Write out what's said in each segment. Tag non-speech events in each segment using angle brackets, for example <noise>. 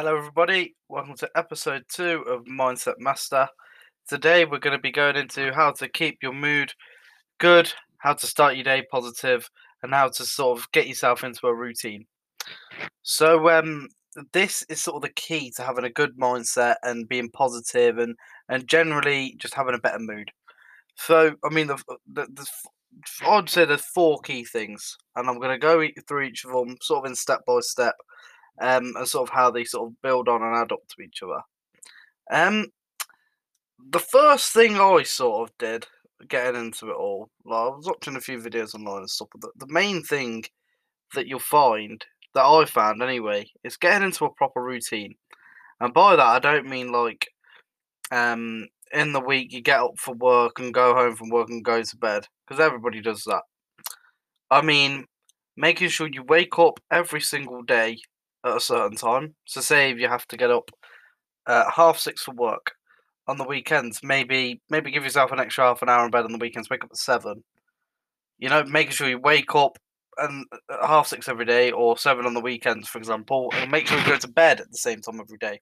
Hello, everybody. Welcome to episode two of Mindset Master. Today, we're going to be going into how to keep your mood good, how to start your day positive, and how to sort of get yourself into a routine. So, um, this is sort of the key to having a good mindset and being positive and and generally just having a better mood. So, I mean, the, the, the I'd say there's four key things, and I'm going to go through each of them sort of in step by step um, and sort of how they sort of build on and add up to each other. Um, the first thing I sort of did getting into it all, I was watching a few videos online and stuff, but the, the main thing that you'll find that I found anyway is getting into a proper routine. And by that, I don't mean like um, in the week you get up for work and go home from work and go to bed because everybody does that. I mean, making sure you wake up every single day at a certain time. So, say if you have to get up at half six for work on the weekends, maybe maybe give yourself an extra half an hour in bed on the weekends. Wake up at seven. You know, making sure you wake up and half six every day, or seven on the weekends, for example, and make sure you go to bed at the same time every day.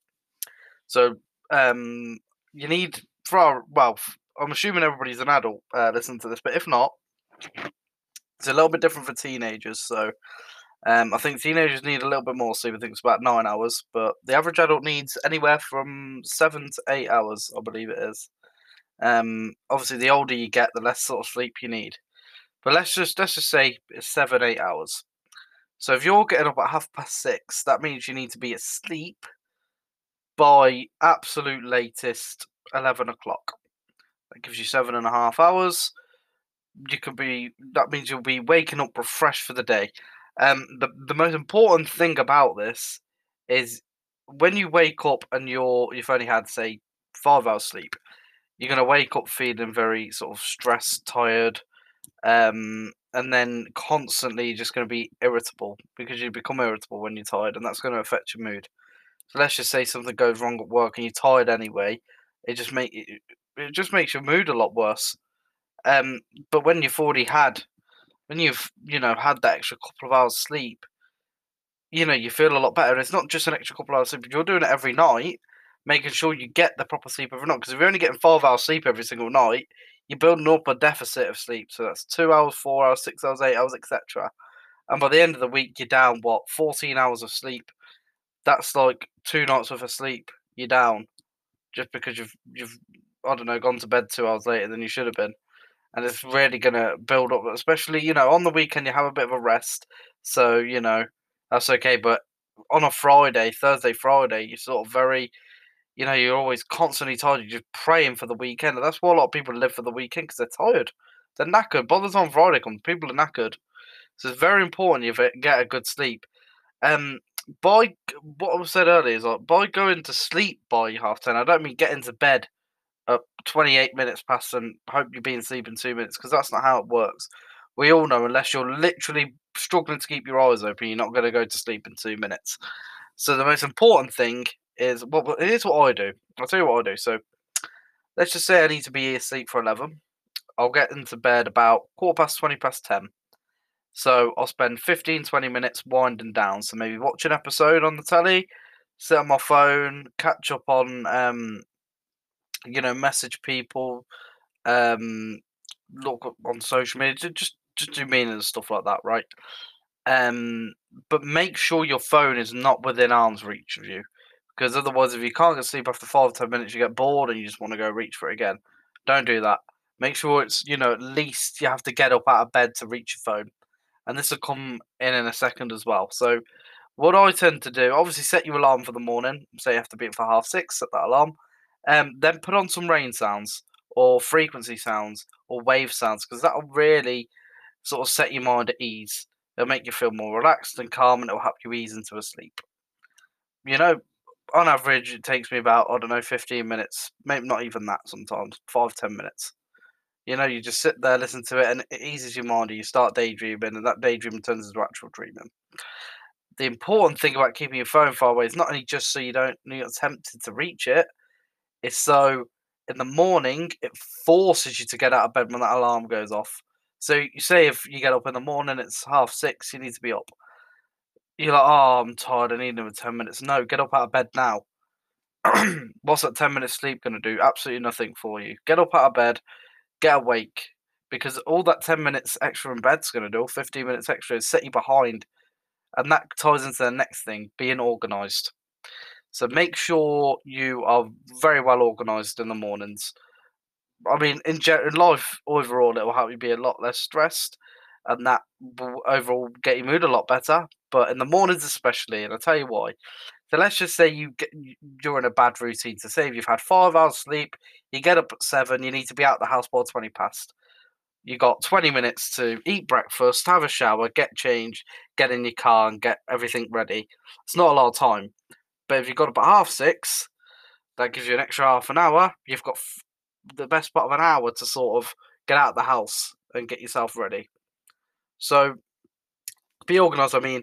So, um, you need for our, well, I'm assuming everybody's an adult uh, listening to this, but if not, it's a little bit different for teenagers. So um, I think teenagers need a little bit more sleep. I think it's about nine hours, but the average adult needs anywhere from seven to eight hours, I believe it is. Um, obviously, the older you get, the less sort of sleep you need. But let's just let's just say it's seven eight hours. So if you're getting up at half past six, that means you need to be asleep by absolute latest eleven o'clock. That gives you seven and a half hours. You could be that means you'll be waking up refreshed for the day. Um, the the most important thing about this is when you wake up and you're you've only had say five hours sleep, you're gonna wake up feeling very sort of stressed, tired, um, and then constantly just gonna be irritable because you become irritable when you're tired, and that's gonna affect your mood. So let's just say something goes wrong at work and you're tired anyway, it just make it, it just makes your mood a lot worse. Um, but when you've already had when you've you know had that extra couple of hours sleep, you know you feel a lot better. It's not just an extra couple of hours sleep. You're doing it every night, making sure you get the proper sleep every night. Because if you're only getting five hours sleep every single night, you're building up a deficit of sleep. So that's two hours, four hours, six hours, eight hours, etc. And by the end of the week, you're down what fourteen hours of sleep. That's like two nights worth of sleep. You're down just because you've you've I don't know gone to bed two hours later than you should have been and it's really going to build up. Especially, you know, on the weekend you have a bit of a rest, so you know that's okay. But on a Friday, Thursday, Friday, you're sort of very, you know, you're always constantly tired. You're just praying for the weekend, and that's why a lot of people live for the weekend because they're tired. They're knackered. The time Friday comes, people are knackered. So it's very important you get a good sleep. Um, by what I said earlier is like by going to sleep by half ten. I don't mean get into bed 28 minutes past and hope you're being asleep in two minutes because that's not how it works. We all know unless you're literally struggling to keep your eyes open, you're not going to go to sleep in two minutes. So the most important thing is what well, here's what I do. I'll tell you what I do. So let's just say I need to be asleep for 11. I'll get into bed about quarter past 20 past 10. So I'll spend 15, 20 minutes winding down. So maybe watch an episode on the telly, sit on my phone, catch up on um, you know, message people, um, look on social media, just just do meaning and stuff like that, right? Um, but make sure your phone is not within arm's reach of you, because otherwise, if you can't get sleep after five ten minutes, you get bored and you just want to go reach for it again. Don't do that. Make sure it's you know at least you have to get up out of bed to reach your phone, and this will come in in a second as well. So. What I tend to do, obviously, set your alarm for the morning. Say you have to be up for half six. Set that alarm um, then put on some rain sounds or frequency sounds or wave sounds because that'll really sort of set your mind at ease. It'll make you feel more relaxed and calm and it'll help you ease into a sleep. You know, on average, it takes me about, I don't know, 15 minutes, maybe not even that sometimes, five, 10 minutes. You know, you just sit there, listen to it, and it eases your mind, and you start daydreaming, and that daydream turns into actual dreaming. The important thing about keeping your phone far away is not only just so you don't you're tempted to reach it, is so in the morning it forces you to get out of bed when that alarm goes off. So you say if you get up in the morning, it's half six, you need to be up. you're like, oh, I'm tired. I need another ten minutes. No, get up out of bed now. <clears throat> What's that ten minutes sleep going to do? Absolutely nothing for you. Get up out of bed, get awake, because all that ten minutes extra in bed's going to do, fifteen minutes extra, is set you behind, and that ties into the next thing: being organised. So make sure you are very well organised in the mornings. I mean, in, in life overall, it will help you be a lot less stressed, and that will overall get your mood a lot better. But in the mornings, especially, and I'll tell you why. So let's just say you get you're in a bad routine. So say if you've had five hours sleep, you get up at seven, you need to be out the house by twenty past. You got twenty minutes to eat breakfast, have a shower, get changed, get in your car, and get everything ready. It's not a lot of time. But if you got up at half six, that gives you an extra half an hour. You've got f- the best part of an hour to sort of get out of the house and get yourself ready. So be organised. I mean,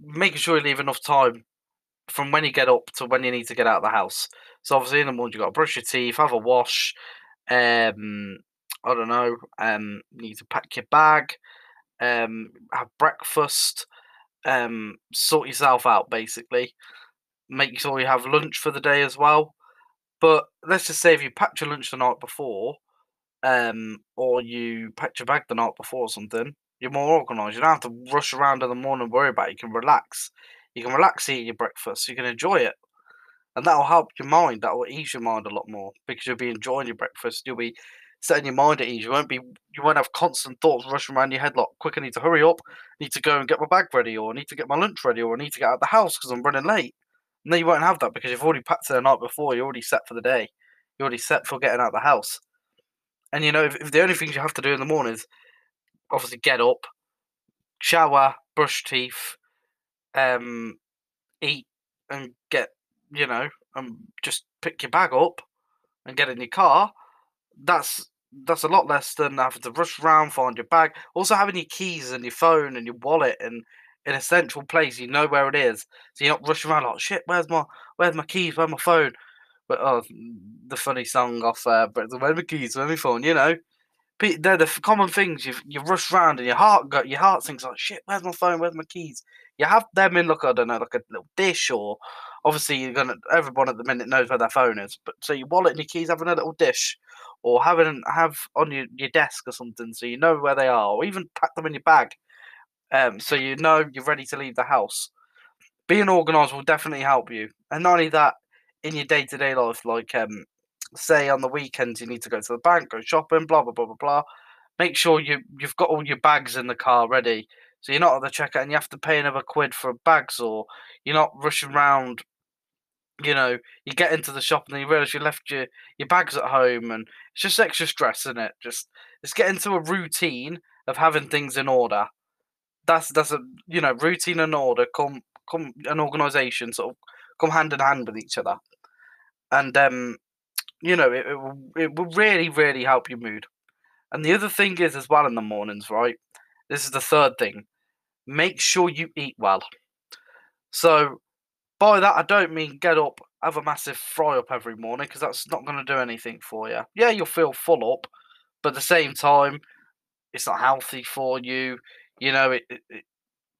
making sure you leave enough time from when you get up to when you need to get out of the house. So obviously in the morning you got to brush your teeth, have a wash. Um, I don't know. Um, need to pack your bag. Um, have breakfast. Um, sort yourself out basically make sure you have lunch for the day as well. But let's just say if you packed your lunch the night before, um, or you packed your bag the night before or something, you're more organised. You don't have to rush around in the morning and worry about it. You can relax. You can relax eating your breakfast. You can enjoy it. And that'll help your mind. That will ease your mind a lot more because you'll be enjoying your breakfast. You'll be setting your mind at ease. You won't be you won't have constant thoughts rushing around your head like quick, I need to hurry up, I need to go and get my bag ready, or I need to get my lunch ready, or I need to get out of the house because I'm running late. No, you won't have that because you've already packed it the night before. You're already set for the day. You're already set for getting out of the house. And you know, if, if the only things you have to do in the morning is obviously get up, shower, brush teeth, um, eat, and get, you know, and just pick your bag up and get in your car, that's that's a lot less than having to rush around, find your bag. Also, having your keys and your phone and your wallet and in a central place. You know where it is, so you're not rushing around like shit. Where's my where's my keys? Where's my phone? But oh, the funny song off uh, but where's my keys? Where's my phone? You know, they're the common things. You you rush around and your heart got your heart thinks like shit. Where's my phone? Where's my keys? You have them in like I don't know, like a little dish or obviously you're gonna everyone at the minute knows where their phone is. But so your wallet and your keys having a little dish or having have on your, your desk or something so you know where they are, or even pack them in your bag um, so you know you're ready to leave the house. Being organised will definitely help you, and not only that, in your day to day life, like um, say on the weekends you need to go to the bank, go shopping, blah blah blah blah blah. Make sure you you've got all your bags in the car ready, so you're not at the checkout and you have to pay another quid for bags, or you're not rushing around. You know, you get into the shop and then you realise you left your, your bags at home, and it's just extra stress, isn't it? Just let's get into a routine of having things in order that's that's a you know routine and order come come an organization sort of come hand in hand with each other. And um you know it, it will it will really really help your mood. And the other thing is as well in the mornings right this is the third thing make sure you eat well. So by that i don't mean get up have a massive fry up every morning because that's not going to do anything for you yeah you'll feel full up but at the same time it's not healthy for you you know, it, it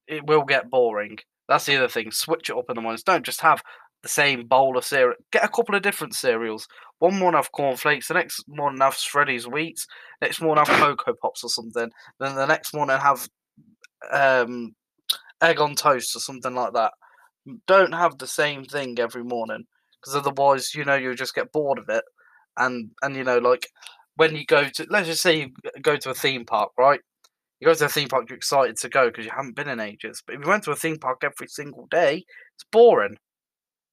it will get boring. That's the other thing. Switch it up in the mornings. Don't just have the same bowl of cereal. Get a couple of different cereals. One morning have cornflakes, the next morning have Shreddies wheats, next morning have <laughs> Cocoa Pops or something. Then the next morning have um, egg on toast or something like that. Don't have the same thing every morning because otherwise, you know, you'll just get bored of it. And and you know, like when you go to, let's just say you go to a theme park, right? You go to a theme park, you're excited to go because you haven't been in ages. But if you went to a theme park every single day, it's boring.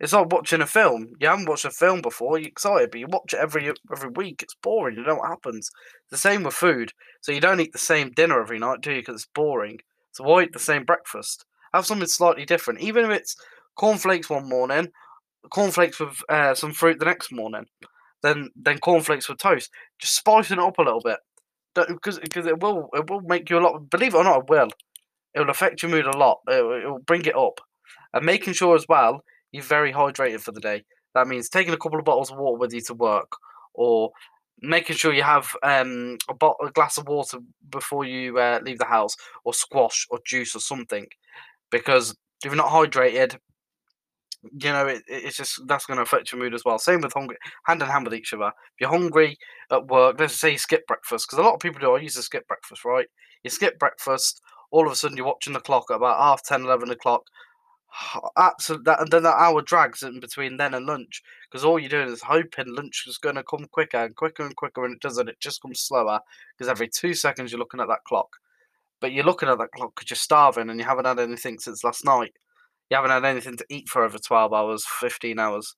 It's like watching a film. You haven't watched a film before, you're excited, but you watch it every every week. It's boring. You know what happens. the same with food. So you don't eat the same dinner every night, do you? Because it's boring. So why eat the same breakfast? Have something slightly different, even if it's cornflakes one morning, cornflakes with uh, some fruit the next morning, then then cornflakes with toast. Just spicing it up a little bit because because it will it will make you a lot. Believe it or not, it will. It will affect your mood a lot. It, it will bring it up, and making sure as well you're very hydrated for the day. That means taking a couple of bottles of water with you to work, or making sure you have um, a, bottle, a glass of water before you uh, leave the house, or squash or juice or something, because if you're not hydrated, you know, it, it's just that's going to affect your mood as well. Same with hungry, hand in hand with each other. If you're hungry at work, let's say you skip breakfast, because a lot of people do. I used to skip breakfast, right? You skip breakfast, all of a sudden you're watching the clock at about half 10, 11 o'clock. <sighs> Absolutely, that, and then that hour drags in between then and lunch because all you're doing is hoping lunch is going to come quicker and quicker and quicker, and it doesn't. It just comes slower because every two seconds you're looking at that clock. But you're looking at that clock because you're starving and you haven't had anything since last night. You haven't had anything to eat for over 12 hours, 15 hours,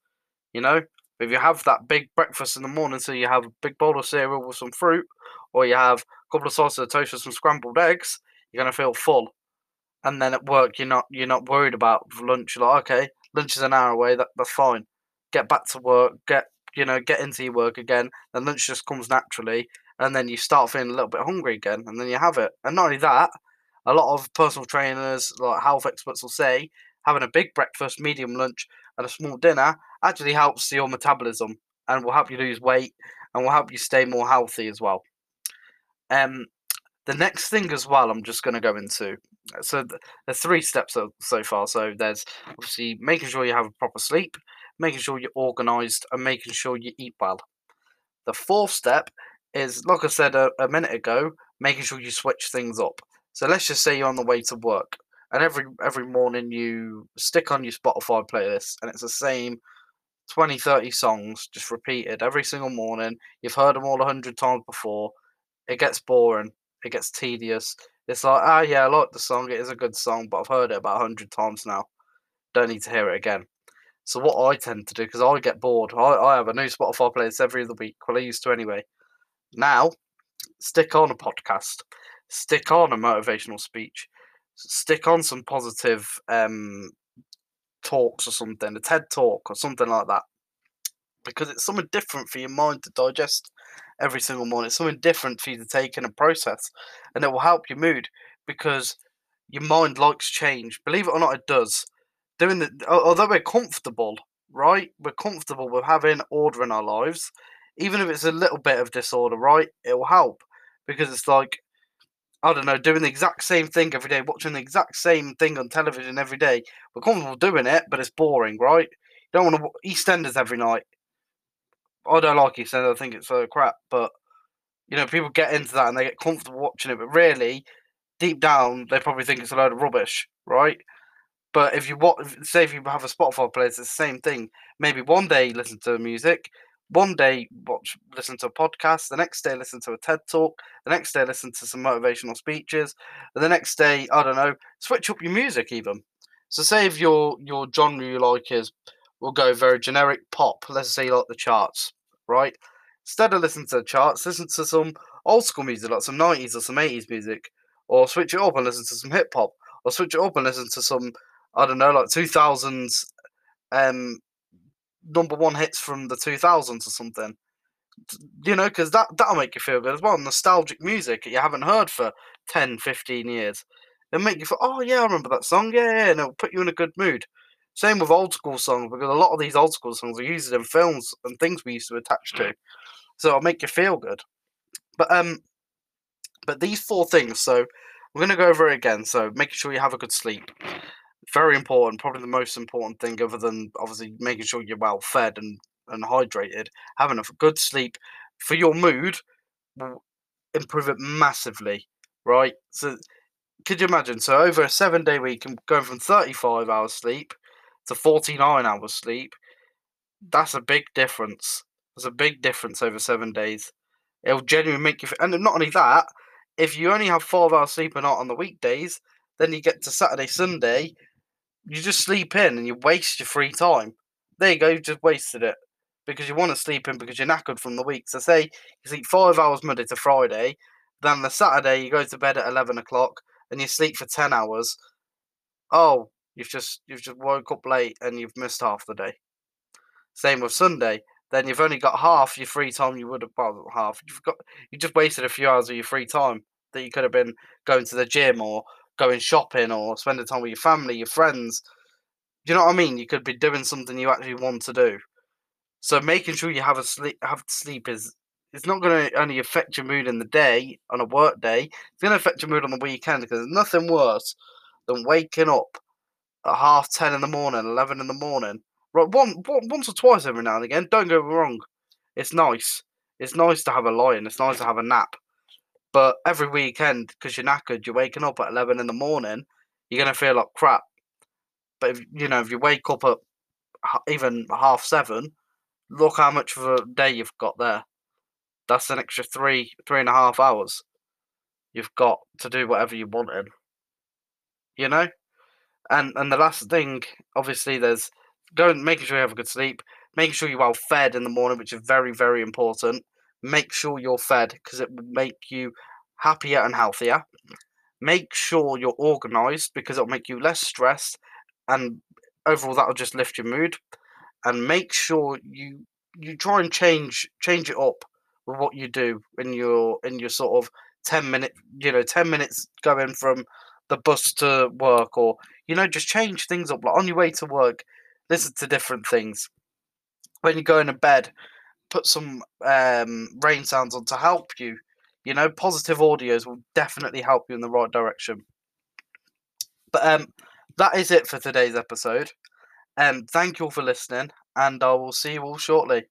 you know? If you have that big breakfast in the morning, so you have a big bowl of cereal with some fruit, or you have a couple of slices of toast with some scrambled eggs, you're gonna feel full. And then at work, you're not you're not worried about lunch. You're like, okay, lunch is an hour away. That that's fine. Get back to work. Get you know get into your work again. Then lunch just comes naturally, and then you start feeling a little bit hungry again, and then you have it. And not only that, a lot of personal trainers, like health experts, will say having a big breakfast, medium lunch, and a small dinner actually helps your metabolism and will help you lose weight and will help you stay more healthy as well. Um, the next thing as well, I'm just going to go into. So there's three steps so, so far. So there's obviously making sure you have a proper sleep, making sure you're organised, and making sure you eat well. The fourth step is, like I said a, a minute ago, making sure you switch things up. So let's just say you're on the way to work and every every morning you stick on your Spotify playlist and it's the same 20 30 songs just repeated every single morning. You've heard them all a hundred times before. It gets boring. It gets tedious. It's like ah yeah I like the song. It is a good song but I've heard it about a hundred times now. Don't need to hear it again. So what I tend to do because I get bored I, I have a new Spotify playlist every other week well I used to anyway. Now stick on a podcast. Stick on a motivational speech stick on some positive um, talks or something, a TED talk or something like that, because it's something different for your mind to digest every single morning. It's something different for you to take in and process, and it will help your mood because your mind likes change. Believe it or not, it does. Doing the although we're comfortable, right? We're comfortable with having order in our lives, even if it's a little bit of disorder, right? It will help because it's like I don't know, doing the exact same thing every day, watching the exact same thing on television every day. We're comfortable doing it, but it's boring, right? You don't want to EastEnders every night. I don't like EastEnders. I think it's so crap, but you know, people get into that and they get comfortable watching it, but really, deep down, they probably think it's a load of rubbish, right? But if you say if you have a Spotify playlist, it's the same thing. Maybe one day you listen to music, one day watch listen to a podcast the next day listen to a ted talk the next day listen to some motivational speeches the next day i don't know switch up your music even. So say if your your genre you like is we'll go very generic pop let's say like the charts right? Instead of listening to the charts listen to some old school music like some 90s or some 80s music or switch it up and listen to some hip hop or switch it up and listen to some i don't know like 2000s um number one hits from the 2000s or something. You know, because that, that'll make you feel good as well. Nostalgic music that you haven't heard for 10, 15 years. It'll make you feel, oh, yeah, I remember that song. Yeah, yeah, and it'll put you in a good mood. Same with old school songs, because a lot of these old school songs are used in films and things we used to attach to. So it'll make you feel good. But um, but these four things. So we're going to go over it again. So making sure you have a good sleep, very important, probably the most important thing, other than obviously making sure you're well fed and, and hydrated. Having a good sleep for your mood will improve it massively, right? So, could you imagine? So, over a seven day week, going from 35 hours sleep to 49 hours sleep, that's a big difference. There's a big difference over seven days. It'll genuinely make you, and not only that, if you only have five hours sleep a night on the weekdays, then you get to Saturday, Sunday, you just sleep in and you waste your free time. There you go, you just wasted it because you want to sleep in because you're knackered from the week. So say you sleep five hours Monday to Friday, then the Saturday you go to bed at eleven o'clock and you sleep for ten hours. Oh, you've just you've just woke up late and you've missed half the day. Same with Sunday. Then you've only got half your free time you would have well, half. You've got you just wasted a few hours of your free time that you could have been going to the gym or going shopping or spending time with your family, your friends. You know what I mean? You could be doing something you actually want to do. So making sure you have a sleep have sleep is it's not going to only affect your mood in the day on a work day. It's going to affect your mood on the weekend because there's nothing worse than waking up at half ten in the morning, eleven in the morning. Right, one, one once or twice every now and again. Don't go wrong. It's nice. It's nice to have a lie and it's nice to have a nap. But every weekend, because you're knackered, you're waking up at eleven in the morning. You're gonna feel like crap. But if you know if you wake up at even half seven, look how much of a day you've got there. That's an extra three, three and a half hours. You've got to do whatever you want in. You know? And and the last thing, obviously there's going making sure you have a good sleep, making sure you're well fed in the morning, which is very, very important. Make sure you're fed because it will make you happier and healthier. Make sure you're organized because it'll make you less stressed and overall that'll just lift your mood. And make sure you you try and change change it up with what you do in your in your sort of 10 minute you know 10 minutes going from the bus to work or you know just change things up like on your way to work listen to different things when you're going to bed put some um, rain sounds on to help you. You know positive audios will definitely help you in the right direction. But um that is it for today's episode. Um thank you all for listening and i will see you all shortly